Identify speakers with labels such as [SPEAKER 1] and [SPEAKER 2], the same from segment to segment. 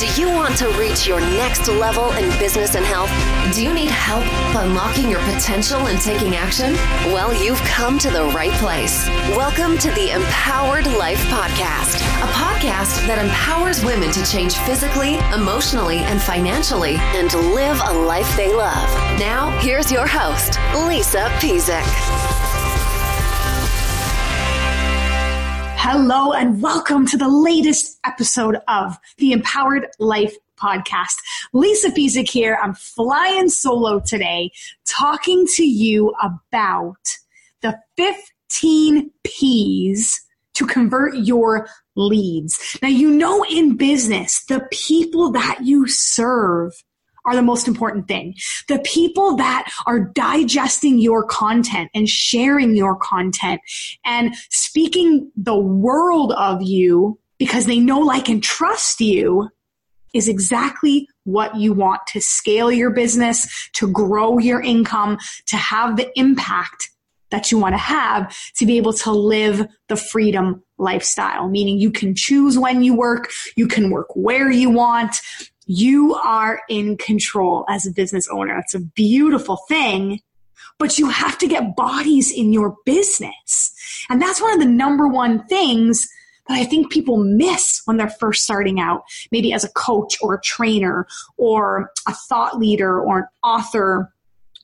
[SPEAKER 1] Do you want to reach your next level in business and health? Do you need help unlocking your potential and taking action? Well, you've come to the right place. Welcome to the Empowered Life Podcast, a podcast that empowers women to change physically, emotionally, and financially and live a life they love. Now, here's your host, Lisa Pezik.
[SPEAKER 2] Hello and welcome to the latest episode of the Empowered Life podcast. Lisa Pezik here. I'm flying solo today talking to you about the 15 P's to convert your leads. Now, you know, in business, the people that you serve are the most important thing. The people that are digesting your content and sharing your content and speaking the world of you because they know, like, and trust you is exactly what you want to scale your business, to grow your income, to have the impact that you want to have to be able to live the freedom lifestyle, meaning you can choose when you work, you can work where you want, you are in control as a business owner. It's a beautiful thing, but you have to get bodies in your business. And that's one of the number one things that I think people miss when they're first starting out, maybe as a coach or a trainer or a thought leader or an author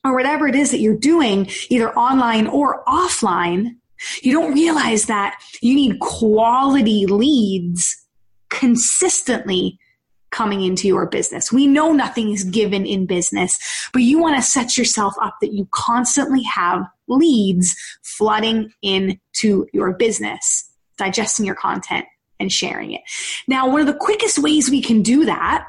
[SPEAKER 2] or whatever it is that you're doing, either online or offline. You don't realize that you need quality leads consistently coming into your business. We know nothing is given in business, but you want to set yourself up that you constantly have leads flooding into your business, digesting your content and sharing it. Now, one of the quickest ways we can do that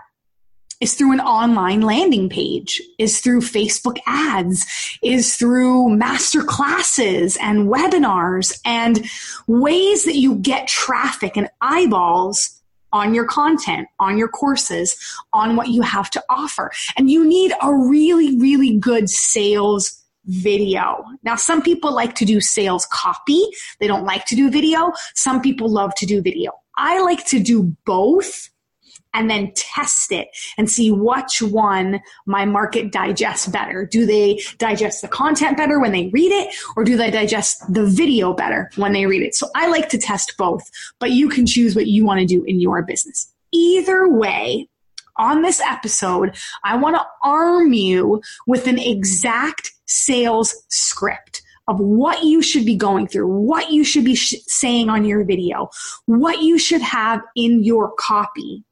[SPEAKER 2] is through an online landing page, is through Facebook ads, is through master classes and webinars and ways that you get traffic and eyeballs on your content, on your courses, on what you have to offer. And you need a really, really good sales video. Now, some people like to do sales copy. They don't like to do video. Some people love to do video. I like to do both and then test it and see which one my market digests better. Do they digest the content better when they read it or do they digest the video better when they read it? So I like to test both, but you can choose what you want to do in your business. Either way, on this episode, I want to arm you with an exact sales script of what you should be going through, what you should be sh- saying on your video, what you should have in your copy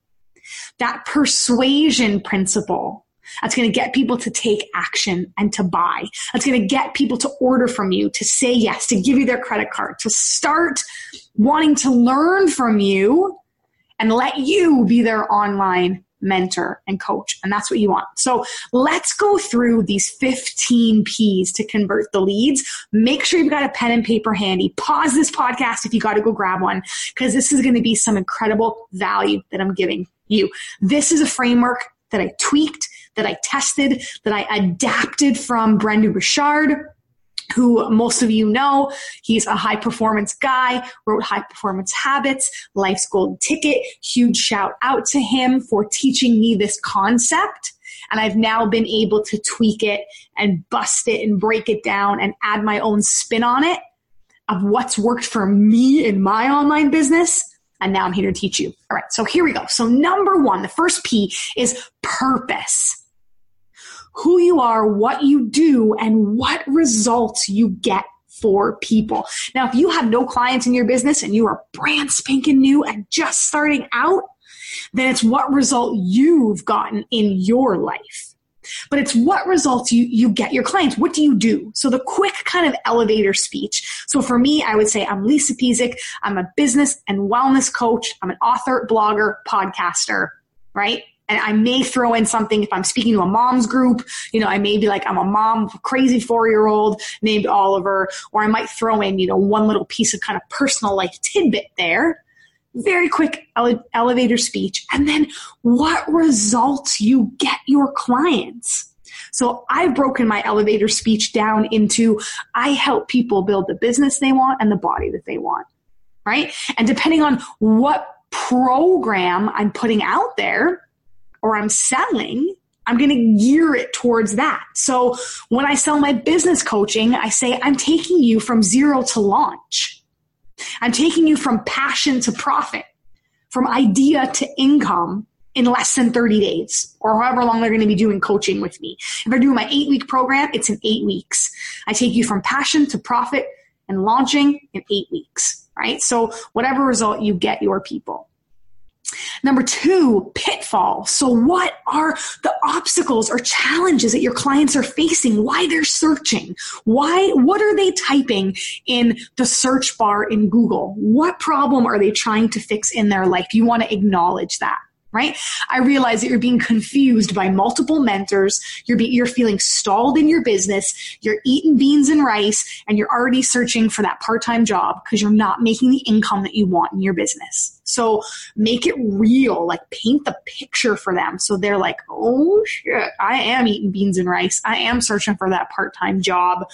[SPEAKER 2] that persuasion principle that's going to get people to take action and to buy. That's going to get people to order from you, to say yes, to give you their credit card, to start wanting to learn from you and let you be their online mentor and coach. And that's what you want. So let's go through these 15 P's to convert the leads. Make sure you've got a pen and paper handy. Pause this podcast if you got to go grab one because this is going to be some incredible value that I'm giving you. This is a framework that I tweaked, that I tested, that I adapted from Brendon Burchard who most of you know. He's a high performance guy, wrote High Performance Habits, Life's Golden Ticket. Huge shout out to him for teaching me this concept. And I've now been able to tweak it and bust it and break it down and add my own spin on it of what's worked for me in my online business and now I'm here to teach you. All right, so here we go. So, number one, the first P is purpose. Who you are, what you do, and what results you get for people. Now, if you have no clients in your business and you are brand spanking new and just starting out, then it's what result you've gotten in your life but it's what results you, you get your clients. What do you do? So the quick kind of elevator speech. So for me, I would say I'm Lisa Pezik. I'm a business and wellness coach. I'm an author, blogger, podcaster, right? And I may throw in something if I'm speaking to a mom's group, you know, I may be like, I'm a mom a crazy four year old named Oliver, or I might throw in, you know, one little piece of kind of personal life tidbit there very quick ele- elevator speech, and then what results you get your clients. So I've broken my elevator speech down into I help people build the business they want and the body that they want. Right. And depending on what program I'm putting out there, or I'm selling, I'm going to gear it towards that. So when I sell my business coaching, I say, I'm taking you from zero to launch. I'm taking you from passion to profit, from idea to income in less than 30 days or however long they're going to be doing coaching with me. If I do my eight week program, it's in eight weeks. I take you from passion to profit and launching in eight weeks, right? So whatever result you get your people. Number two, pitfall. So what are the obstacles or challenges that your clients are facing? Why they're searching? Why, what are they typing in the search bar in Google? What problem are they trying to fix in their life? You want to acknowledge that right? I realize that you're being confused by multiple mentors. You're be, you're feeling stalled in your business. You're eating beans and rice and you're already searching for that part-time job because you're not making the income that you want in your business. So make it real, like paint the picture for them. So they're like, Oh shit, I am eating beans and rice. I am searching for that part-time job.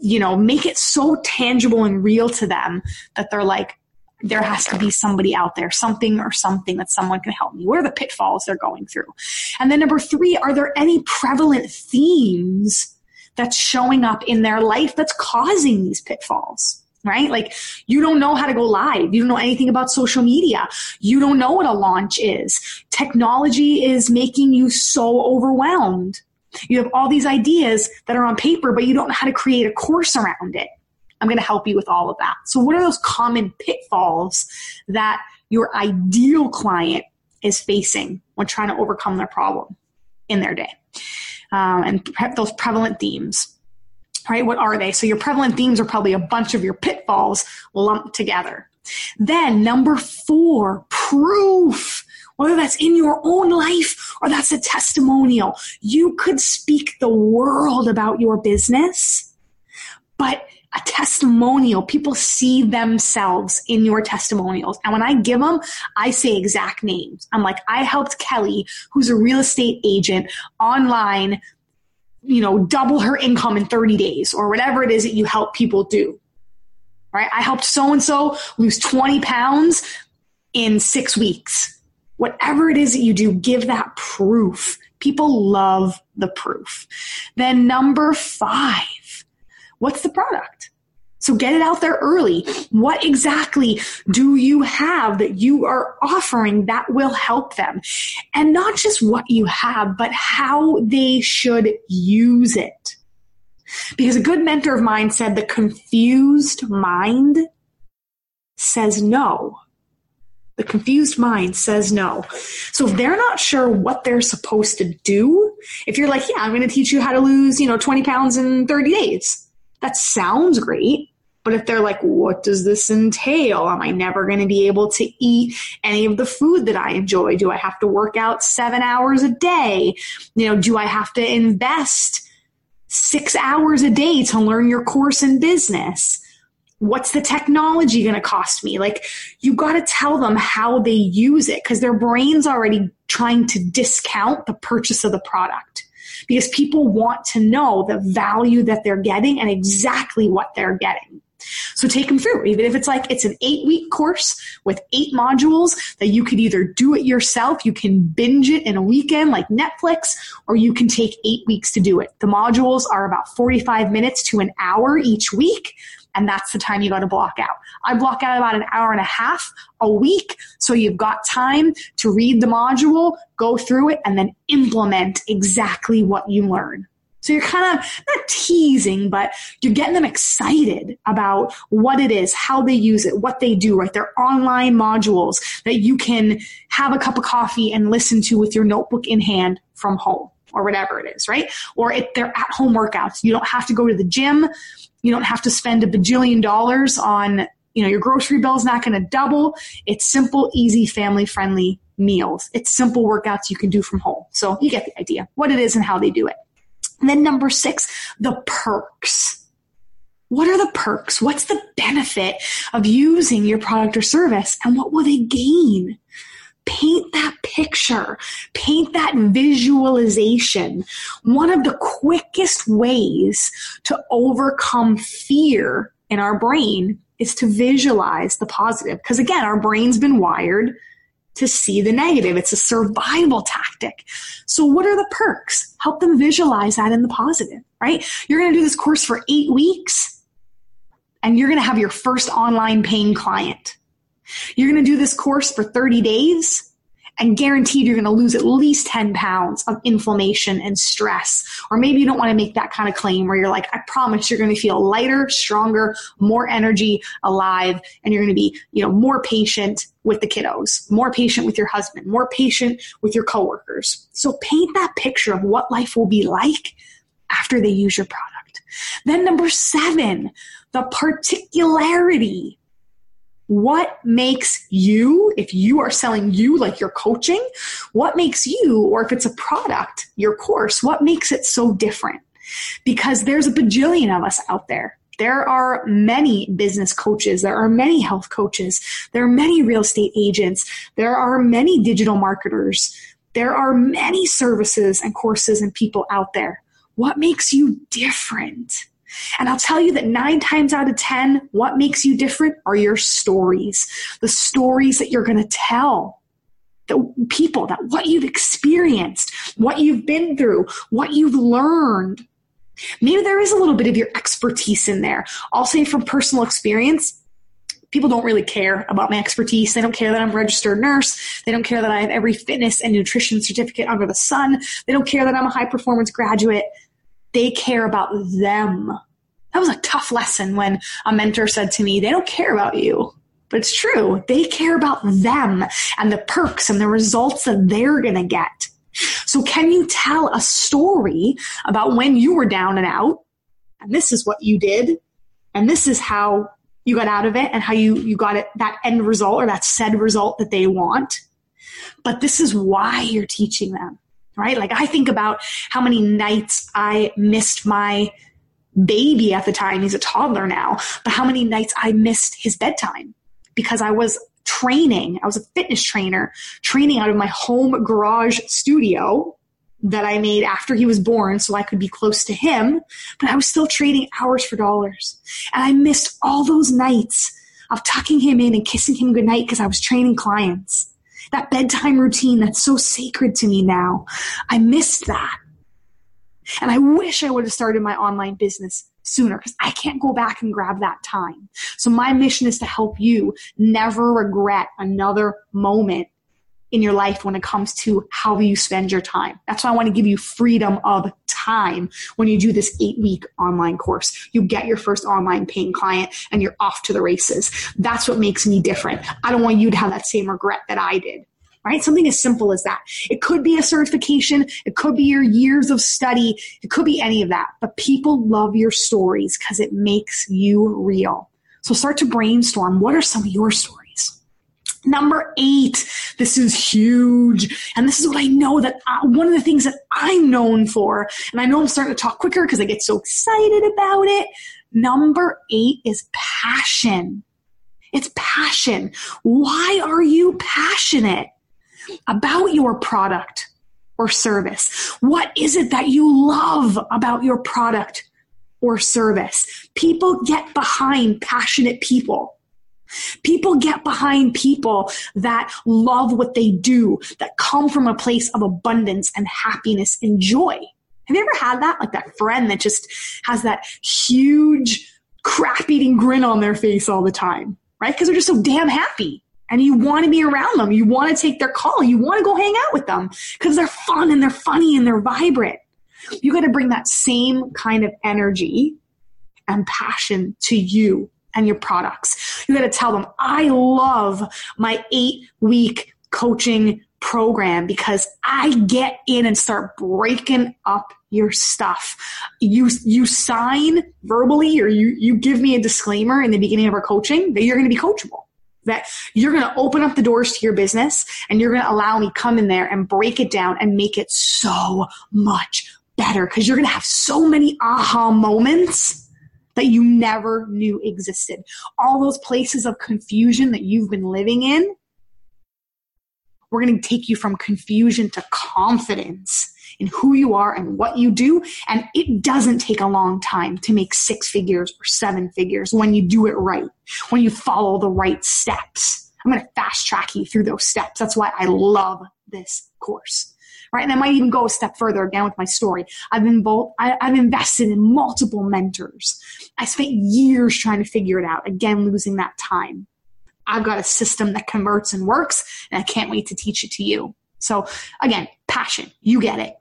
[SPEAKER 2] You know, make it so tangible and real to them that they're like, there has to be somebody out there, something or something that someone can help me. What are the pitfalls they're going through? And then number three, are there any prevalent themes that's showing up in their life that's causing these pitfalls? Right? Like you don't know how to go live. You don't know anything about social media. You don't know what a launch is. Technology is making you so overwhelmed. You have all these ideas that are on paper, but you don't know how to create a course around it. I'm going to help you with all of that. So what are those common pitfalls that your ideal client is facing when trying to overcome their problem in their day? Um, and pre- those prevalent themes, right? What are they? So your prevalent themes are probably a bunch of your pitfalls lumped together. Then number four, proof whether that's in your own life or that's a testimonial. You could speak the world about your business, but a testimonial. People see themselves in your testimonials. And when I give them, I say exact names. I'm like, I helped Kelly, who's a real estate agent online, you know, double her income in 30 days or whatever it is that you help people do. Right? I helped so and so lose 20 pounds in six weeks. Whatever it is that you do, give that proof. People love the proof. Then number five, What's the product? So get it out there early. What exactly do you have that you are offering that will help them? And not just what you have, but how they should use it. Because a good mentor of mine said the confused mind says no. The confused mind says no. So if they're not sure what they're supposed to do, if you're like, yeah, I'm going to teach you how to lose, you know, 20 pounds in 30 days that sounds great. But if they're like, what does this entail? Am I never going to be able to eat any of the food that I enjoy? Do I have to work out seven hours a day? You know, do I have to invest six hours a day to learn your course in business? What's the technology going to cost me? Like, you got to tell them how they use it because their brain's already trying to discount the purchase of the product because people want to know the value that they're getting and exactly what they're getting. So take them through, even if it's like it's an eight week course with eight modules that you could either do it yourself, you can binge it in a weekend like Netflix, or you can take eight weeks to do it. The modules are about 45 minutes to an hour each week and that's the time you got to block out. I block out about an hour and a half a week, so you've got time to read the module, go through it, and then implement exactly what you learn. So you're kind of not teasing, but you're getting them excited about what it is, how they use it, what they do, right? They're online modules that you can have a cup of coffee and listen to with your notebook in hand from home or whatever it is, right? Or if they're at home workouts. You don't have to go to the gym. You don't have to spend a bajillion dollars on, you know, your grocery bill is not going to double. It's simple, easy, family friendly meals. It's simple workouts you can do from home. So you get the idea what it is and how they do it. And then number six, the perks. What are the perks? What's the benefit of using your product or service and what will they gain? Paint that picture, paint that visualization. One of the quickest ways to overcome fear in our brain is to visualize the positive. Because again, our brain's been wired to see the negative. It's a survival tactic. So what are the perks? Help them visualize that in the positive, right? You're going to do this course for eight weeks and you're going to have your first online paying client. You're going to do this course for 30 days and guaranteed you're going to lose at least 10 pounds of inflammation and stress. Or maybe you don't want to make that kind of claim where you're like, I promise you're going to feel lighter, stronger, more energy, alive, and you're going to be, you know, more patient with the kiddos, more patient with your husband, more patient with your coworkers. So paint that picture of what life will be like after they use your product. Then number seven, the particularity what makes you, if you are selling you like your coaching, what makes you, or if it's a product, your course, what makes it so different? Because there's a bajillion of us out there. There are many business coaches. There are many health coaches. There are many real estate agents. There are many digital marketers. There are many services and courses and people out there. What makes you different? And I'll tell you that nine times out of 10, what makes you different are your stories, the stories that you're going to tell. The people that what you've experienced, what you've been through, what you've learned. Maybe there is a little bit of your expertise in there. I'll say from personal experience, people don't really care about my expertise. They don't care that I'm a registered nurse. They don't care that I have every fitness and nutrition certificate under the sun. They don't care that I'm a high performance graduate. They care about them that was a tough lesson when a mentor said to me, they don't care about you. But it's true. They care about them and the perks and the results that they're going to get. So can you tell a story about when you were down and out and this is what you did and this is how you got out of it and how you, you got it, that end result or that said result that they want. But this is why you're teaching them, right? Like I think about how many nights I missed my baby at the time. He's a toddler now, but how many nights I missed his bedtime because I was training. I was a fitness trainer, training out of my home garage studio that I made after he was born so I could be close to him, but I was still trading hours for dollars. And I missed all those nights of tucking him in and kissing him goodnight because I was training clients. That bedtime routine that's so sacred to me now. I missed that. And I wish I would have started my online business sooner because I can't go back and grab that time. So my mission is to help you never regret another moment in your life when it comes to how you spend your time. That's why I want to give you freedom of time when you do this eight week online course. You get your first online paying client and you're off to the races. That's what makes me different. I don't want you to have that same regret that I did right? Something as simple as that. It could be a certification. It could be your years of study. It could be any of that. But people love your stories because it makes you real. So start to brainstorm. What are some of your stories? Number eight, this is huge. And this is what I know that I, one of the things that I'm known for, and I know I'm starting to talk quicker because I get so excited about it. Number eight is passion. It's passion. Why are you passionate? about your product or service? What is it that you love about your product or service? People get behind passionate people. People get behind people that love what they do, that come from a place of abundance and happiness and joy. Have you ever had that? Like that friend that just has that huge crap eating grin on their face all the time, right? Because they're just so damn happy and you want to be around them. You want to take their call. You want to go hang out with them because they're fun and they're funny and they're vibrant. You got to bring that same kind of energy and passion to you and your products. You got to tell them, I love my eight week coaching program because I get in and start breaking up your stuff. You you sign verbally or you you give me a disclaimer in the beginning of our coaching that you're going to be coachable that you're going to open up the doors to your business and you're going to allow me come in there and break it down and make it so much better because you're going to have so many aha moments that you never knew existed. All those places of confusion that you've been living in, we're going to take you from confusion to confidence in who you are and what you do. And it doesn't take a long time to make six figures or seven figures when you do it right, when you follow the right steps. I'm going to fast track you through those steps. That's why I love this course. Right. And I might even go a step further again with my story. I've been both, I, I've invested in multiple mentors. I spent years trying to figure it out. Again, losing that time. I've got a system that converts and works, and I can't wait to teach it to you. So again, passion, you get it.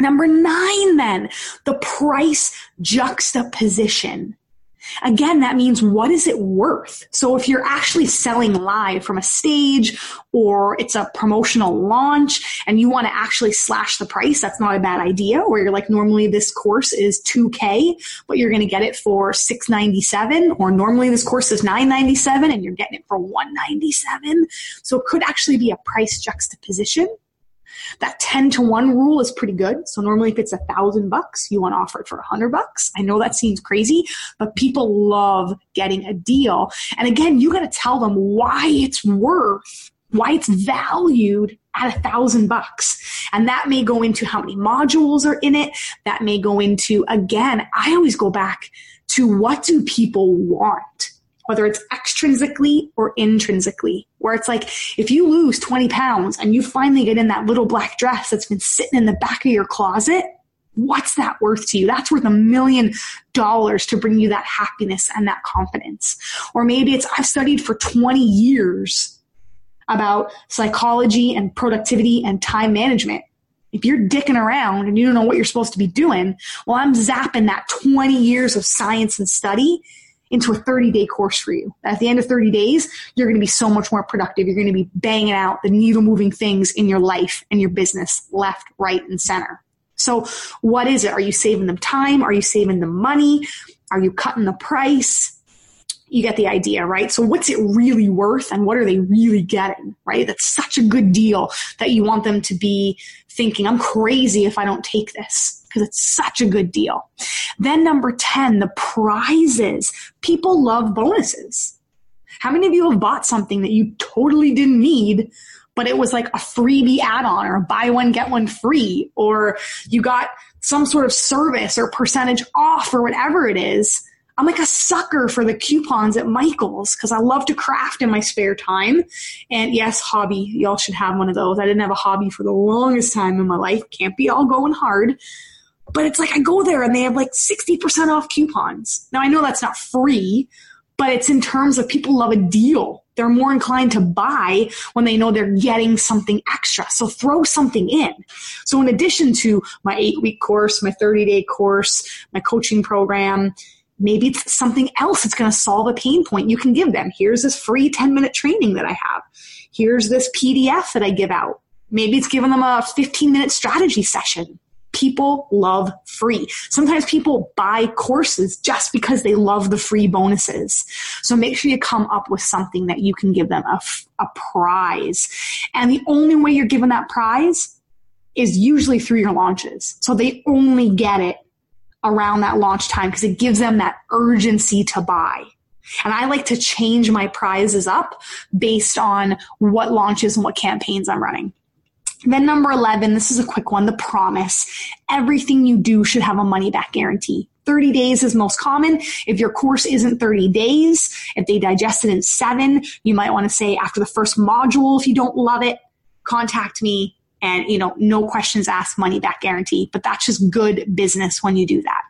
[SPEAKER 2] Number nine, then, the price juxtaposition. Again, that means what is it worth? So if you're actually selling live from a stage or it's a promotional launch and you want to actually slash the price, that's not a bad idea. Where you're like, normally this course is 2K, but you're going to get it for 697 or normally this course is 997 and you're getting it for 197. So it could actually be a price juxtaposition. That 10 to 1 rule is pretty good. So normally if it's a thousand bucks, you want to offer it for a hundred bucks. I know that seems crazy, but people love getting a deal. And again, you got to tell them why it's worth why it's valued at a thousand bucks. And that may go into how many modules are in it. That may go into, again, I always go back to what do people want? whether it's extrinsically or intrinsically, where it's like if you lose 20 pounds and you finally get in that little black dress that's been sitting in the back of your closet, what's that worth to you? That's worth a million dollars to bring you that happiness and that confidence. Or maybe it's I've studied for 20 years about psychology and productivity and time management. If you're dicking around and you don't know what you're supposed to be doing, well, I'm zapping that 20 years of science and study into a 30 day course for you. At the end of 30 days, you're going to be so much more productive. You're going to be banging out the needle moving things in your life and your business left, right, and center. So what is it? Are you saving them time? Are you saving them money? Are you cutting the price? You get the idea, right? So what's it really worth and what are they really getting, right? That's such a good deal that you want them to be thinking, I'm crazy if I don't take this because it's such a good deal. Then number 10, the prizes. People love bonuses. How many of you have bought something that you totally didn't need, but it was like a freebie add-on or buy one, get one free, or you got some sort of service or percentage off or whatever it is. I'm like a sucker for the coupons at Michael's because I love to craft in my spare time. And yes, hobby, y'all should have one of those. I didn't have a hobby for the longest time in my life. Can't be all going hard. But it's like I go there and they have like 60% off coupons. Now I know that's not free, but it's in terms of people love a deal. They're more inclined to buy when they know they're getting something extra. So throw something in. So in addition to my eight week course, my 30 day course, my coaching program, maybe it's something else that's going to solve a pain point you can give them. Here's this free 10 minute training that I have. Here's this PDF that I give out. Maybe it's giving them a 15 minute strategy session people love free. Sometimes people buy courses just because they love the free bonuses. So make sure you come up with something that you can give them a, a prize. And the only way you're given that prize is usually through your launches. So they only get it around that launch time because it gives them that urgency to buy. And I like to change my prizes up based on what launches and what campaigns I'm running. Then number 11, this is a quick one, the promise. Everything you do should have a money back guarantee. 30 days is most common. If your course isn't 30 days, if they digest it in seven, you might want to say after the first module, if you don't love it, contact me and, you know, no questions asked, money back guarantee. But that's just good business when you do that.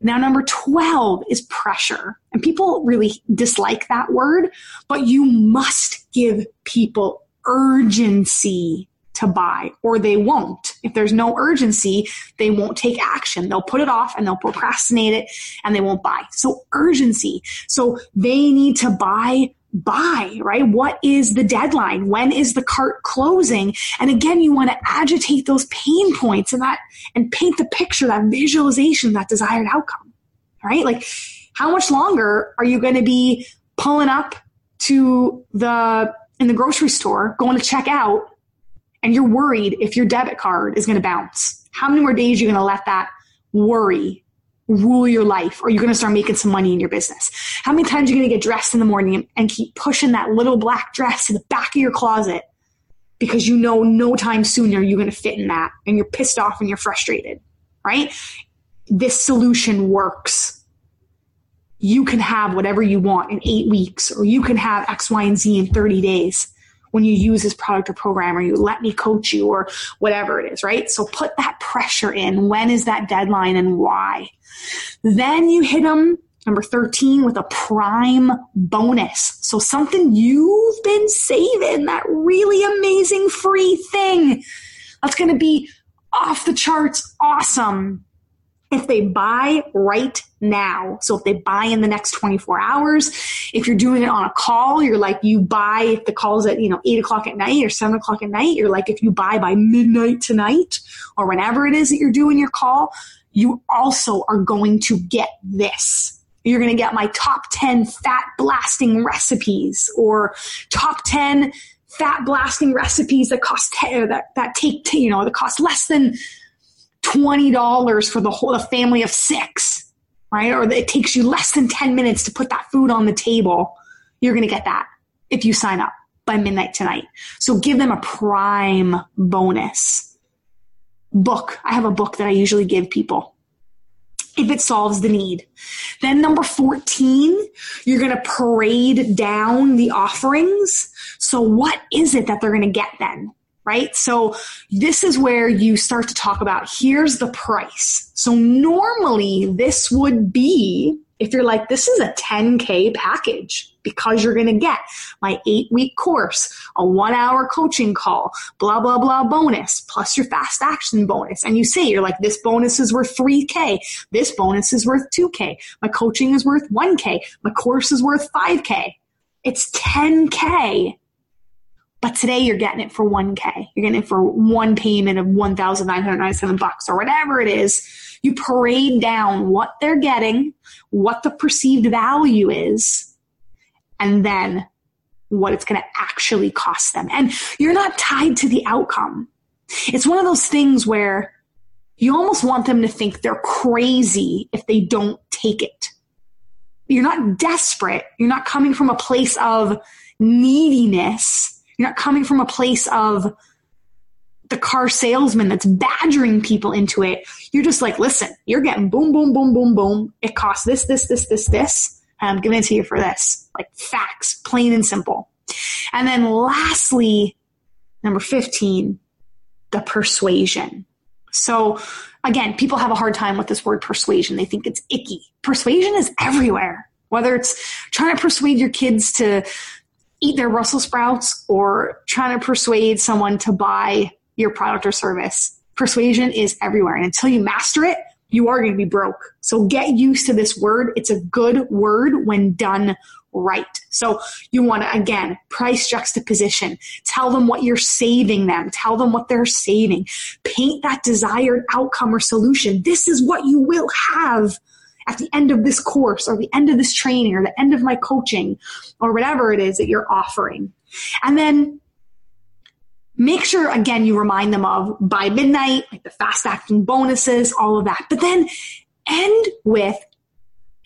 [SPEAKER 2] Now, number 12 is pressure. And people really dislike that word, but you must give people urgency to buy or they won't. If there's no urgency, they won't take action. They'll put it off and they'll procrastinate it and they won't buy. So urgency. So they need to buy buy, right? What is the deadline? When is the cart closing? And again, you want to agitate those pain points and that and paint the picture, that visualization, that desired outcome, right? Like how much longer are you going to be pulling up to the in the grocery store, going to check out and you're worried if your debit card is going to bounce. How many more days are you going to let that worry rule your life? Or are you going to start making some money in your business? How many times are you going to get dressed in the morning and keep pushing that little black dress to the back of your closet because you know no time sooner you're going to fit in that and you're pissed off and you're frustrated, right? This solution works. you can have whatever you want in eight weeks, or you can have X, Y, and Z in 30 days when you use this product or program, or you let me coach you, or whatever it is, right? So put that pressure in. When is that deadline and why? Then you hit them Number 13 with a prime bonus. So something you've been saving, that really amazing free thing that's going to be off the charts awesome if they buy right now. So if they buy in the next 24 hours, if you're doing it on a call, you're like, you buy if the call's at, you know, eight o'clock at night or seven o'clock at night, you're like, if you buy by midnight tonight or whenever it is that you're doing your call, you also are going to get this. You're going to get my top 10 fat blasting recipes or top 10 fat blasting recipes that cost 10, that, that take, you know, that cost less than $20 for the whole the family of six, right? Or it takes you less than 10 minutes to put that food on the table. You're going to get that if you sign up by midnight tonight. So give them a prime bonus. Book. I have a book that I usually give people if it solves the need. Then number 14, you're going to parade down the offerings. So what is it that they're going to get then? Right? So this is where you start to talk about here's the price. So normally this would be if you're like, this is a 10K package because you're going to get my eight week course, a one hour coaching call, blah, blah, blah bonus, plus your fast action bonus. And you say, you're like, this bonus is worth 3K. This bonus is worth 2K. My coaching is worth 1K. My course is worth 5K. It's 10K. But today you're getting it for 1K. You're getting it for one payment of 1,997 bucks or whatever it is you parade down what they're getting, what the perceived value is, and then what it's going to actually cost them. And you're not tied to the outcome. It's one of those things where you almost want them to think they're crazy if they don't take it. You're not desperate. You're not coming from a place of neediness. You're not coming from a place of the car salesman that's badgering people into it. You're just like, listen, you're getting boom, boom, boom, boom, boom. It costs this, this, this, this, this. I'm giving it to you for this. Like facts, plain and simple. And then lastly, number 15, the persuasion. So again, people have a hard time with this word persuasion. They think it's icky. Persuasion is everywhere. Whether it's trying to persuade your kids to eat their Brussels sprouts or trying to persuade someone to buy your product or service. Persuasion is everywhere. And until you master it, you are going to be broke. So get used to this word. It's a good word when done right. So you want to, again, price juxtaposition. Tell them what you're saving them. Tell them what they're saving. Paint that desired outcome or solution. This is what you will have at the end of this course or the end of this training or the end of my coaching or whatever it is that you're offering. And then make sure again you remind them of by midnight, like the fast acting bonuses, all of that. But then end with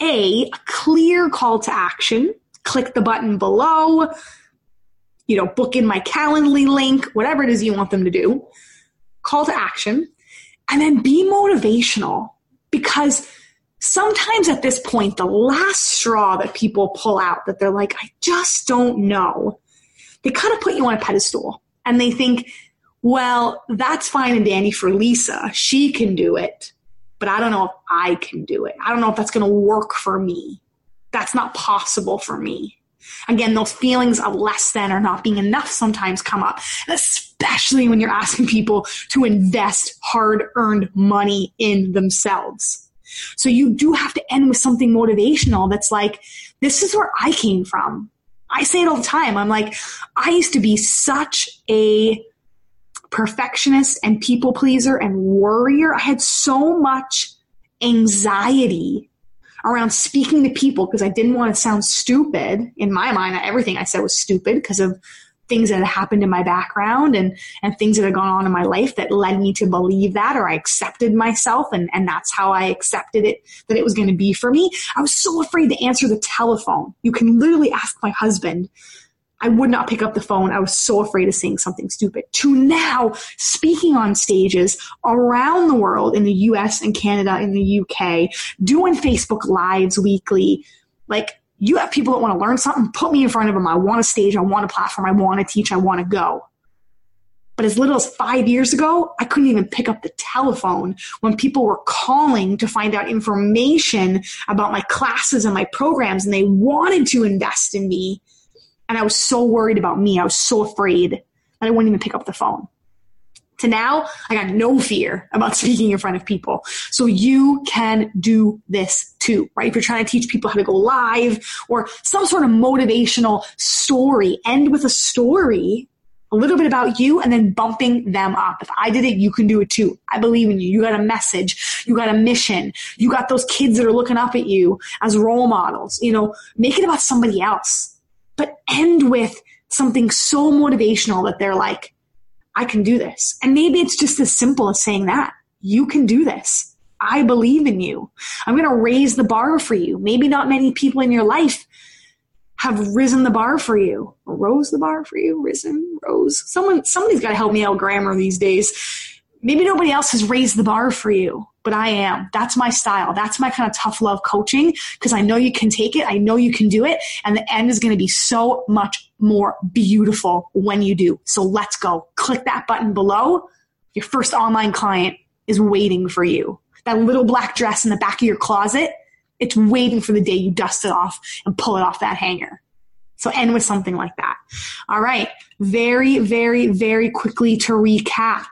[SPEAKER 2] a, a clear call to action. Click the button below, you know, book in my Calendly link, whatever it is you want them to do. Call to action. And then be motivational because sometimes at this point, the last straw that people pull out that they're like, I just don't know, they kind of put you on a pedestal and they think, well, that's fine and dandy for Lisa. She can do it, but I don't know if I can do it. I don't know if that's going to work for me. That's not possible for me. Again, those feelings of less than or not being enough sometimes come up, especially when you're asking people to invest hard earned money in themselves. So you do have to end with something motivational that's like, this is where I came from. I say it all the time. I'm like, I used to be such a perfectionist and people pleaser and worrier. I had so much anxiety around speaking to people because I didn't want to sound stupid. In my mind, everything I said was stupid because of things that had happened in my background and, and things that had gone on in my life that led me to believe that or I accepted myself and, and that's how I accepted it that it was going to be for me. I was so afraid to answer the telephone. You can literally ask my husband. I would not pick up the phone. I was so afraid of saying something stupid. To now speaking on stages around the world in the US and Canada, in the UK, doing Facebook lives weekly, Like, you have people that want to learn something, put me in front of them. I want a stage, I want a platform, I want to teach, I want to go. But as little as five years ago, I couldn't even pick up the telephone when people were calling to find out information about my classes and my programs, and they wanted to invest in me. And I was so worried about me. I was so afraid that I wouldn't even pick up the phone. To now, I got no fear about speaking in front of people. So you can do this too, right? If you're trying to teach people how to go live or some sort of motivational story, end with a story a little bit about you and then bumping them up. If I did it, you can do it too. I believe in you. You got a message. You got a mission. You got those kids that are looking up at you as role models. You know, make it about somebody else, but end with something so motivational that they're like, I can do this. And maybe it's just as simple as saying that you can do this. I believe in you. I'm going to raise the bar for you. Maybe not many people in your life have risen the bar for you rose the bar for you risen rose someone somebody's got to help me out grammar these days maybe nobody else has raised the bar for you but i am. That's my style. That's my kind of tough love coaching because i know you can take it. I know you can do it. And the end is going to be so much more beautiful when you do. So let's go. Click that button below. Your first online client is waiting for you. That little black dress in the back of your closet it's waiting for the day you dust it off and pull it off that hanger. So end with something like that. All right. Very, very, very quickly to recap.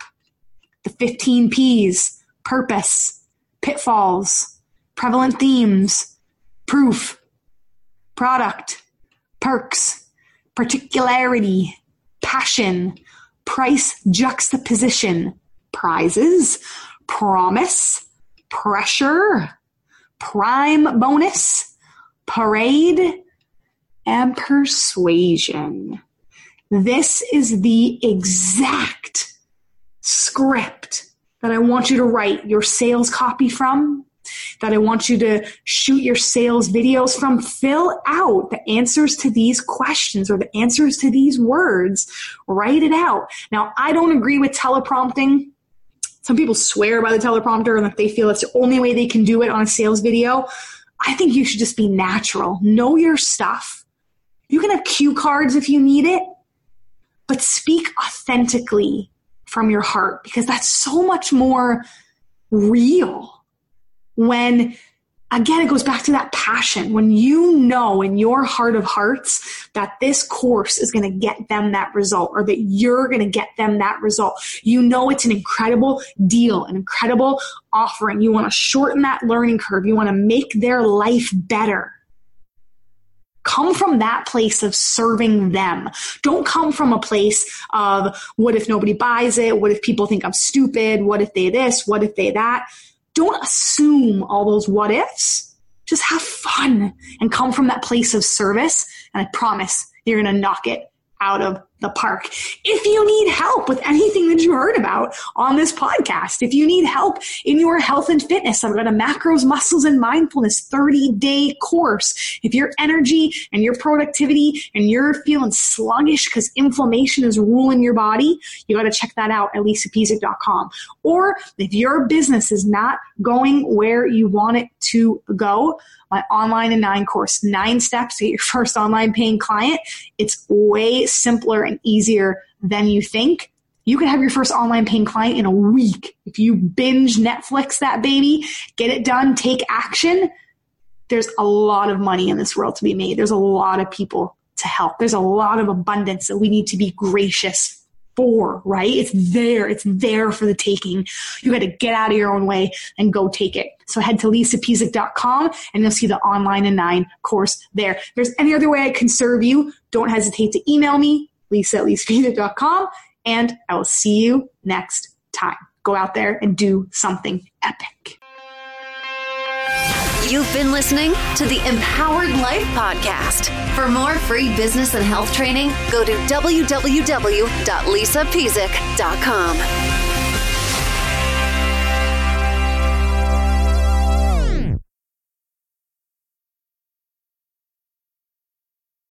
[SPEAKER 2] The 15 P's, purpose, pitfalls, prevalent themes, proof, product, perks, particularity, passion, price juxtaposition, prizes, promise, pressure, prime bonus, parade, and persuasion. This is the exact script that I want you to write your sales copy from, that I want you to shoot your sales videos from. Fill out the answers to these questions or the answers to these words. Write it out. Now, I don't agree with teleprompting some people swear by the teleprompter and if they feel it's the only way they can do it on a sales video. I think you should just be natural. Know your stuff. You can have cue cards if you need it, but speak authentically from your heart because that's so much more real when again, it goes back to that passion. When you know in your heart of hearts that this course is going to get them that result or that you're going to get them that result, you know it's an incredible deal, an incredible offering. You want to shorten that learning curve. You want to make their life better. Come from that place of serving them. Don't come from a place of what if nobody buys it? What if people think I'm stupid? What if they this? What if they that? don't assume all those what ifs. Just have fun and come from that place of service. And I promise you're going to knock it out of the park. If you need help with anything that you heard about on this podcast, if you need help in your health and fitness, I've got a macros, muscles, and mindfulness 30 day course. If your energy and your productivity and you're feeling sluggish because inflammation is ruling your body, you got to check that out at lisapezik.com. Or if your business is not going where you want it to go, my online and nine course, nine steps to get your first online paying client. It's way simpler and easier than you think. You can have your first online paying client in a week. If you binge Netflix that baby, get it done, take action. There's a lot of money in this world to be made. There's a lot of people to help. There's a lot of abundance that we need to be gracious for, right? It's there. It's there for the taking. You got to get out of your own way and go take it. So head to lisapezik.com and you'll see the online and nine course there. If there's any other way I can serve you, don't hesitate to email me, lisa at and I will see you next time. Go out there and do something epic.
[SPEAKER 1] You've been listening to the Empowered Life Podcast. For more free business and health training, go to www.lisapezik.com.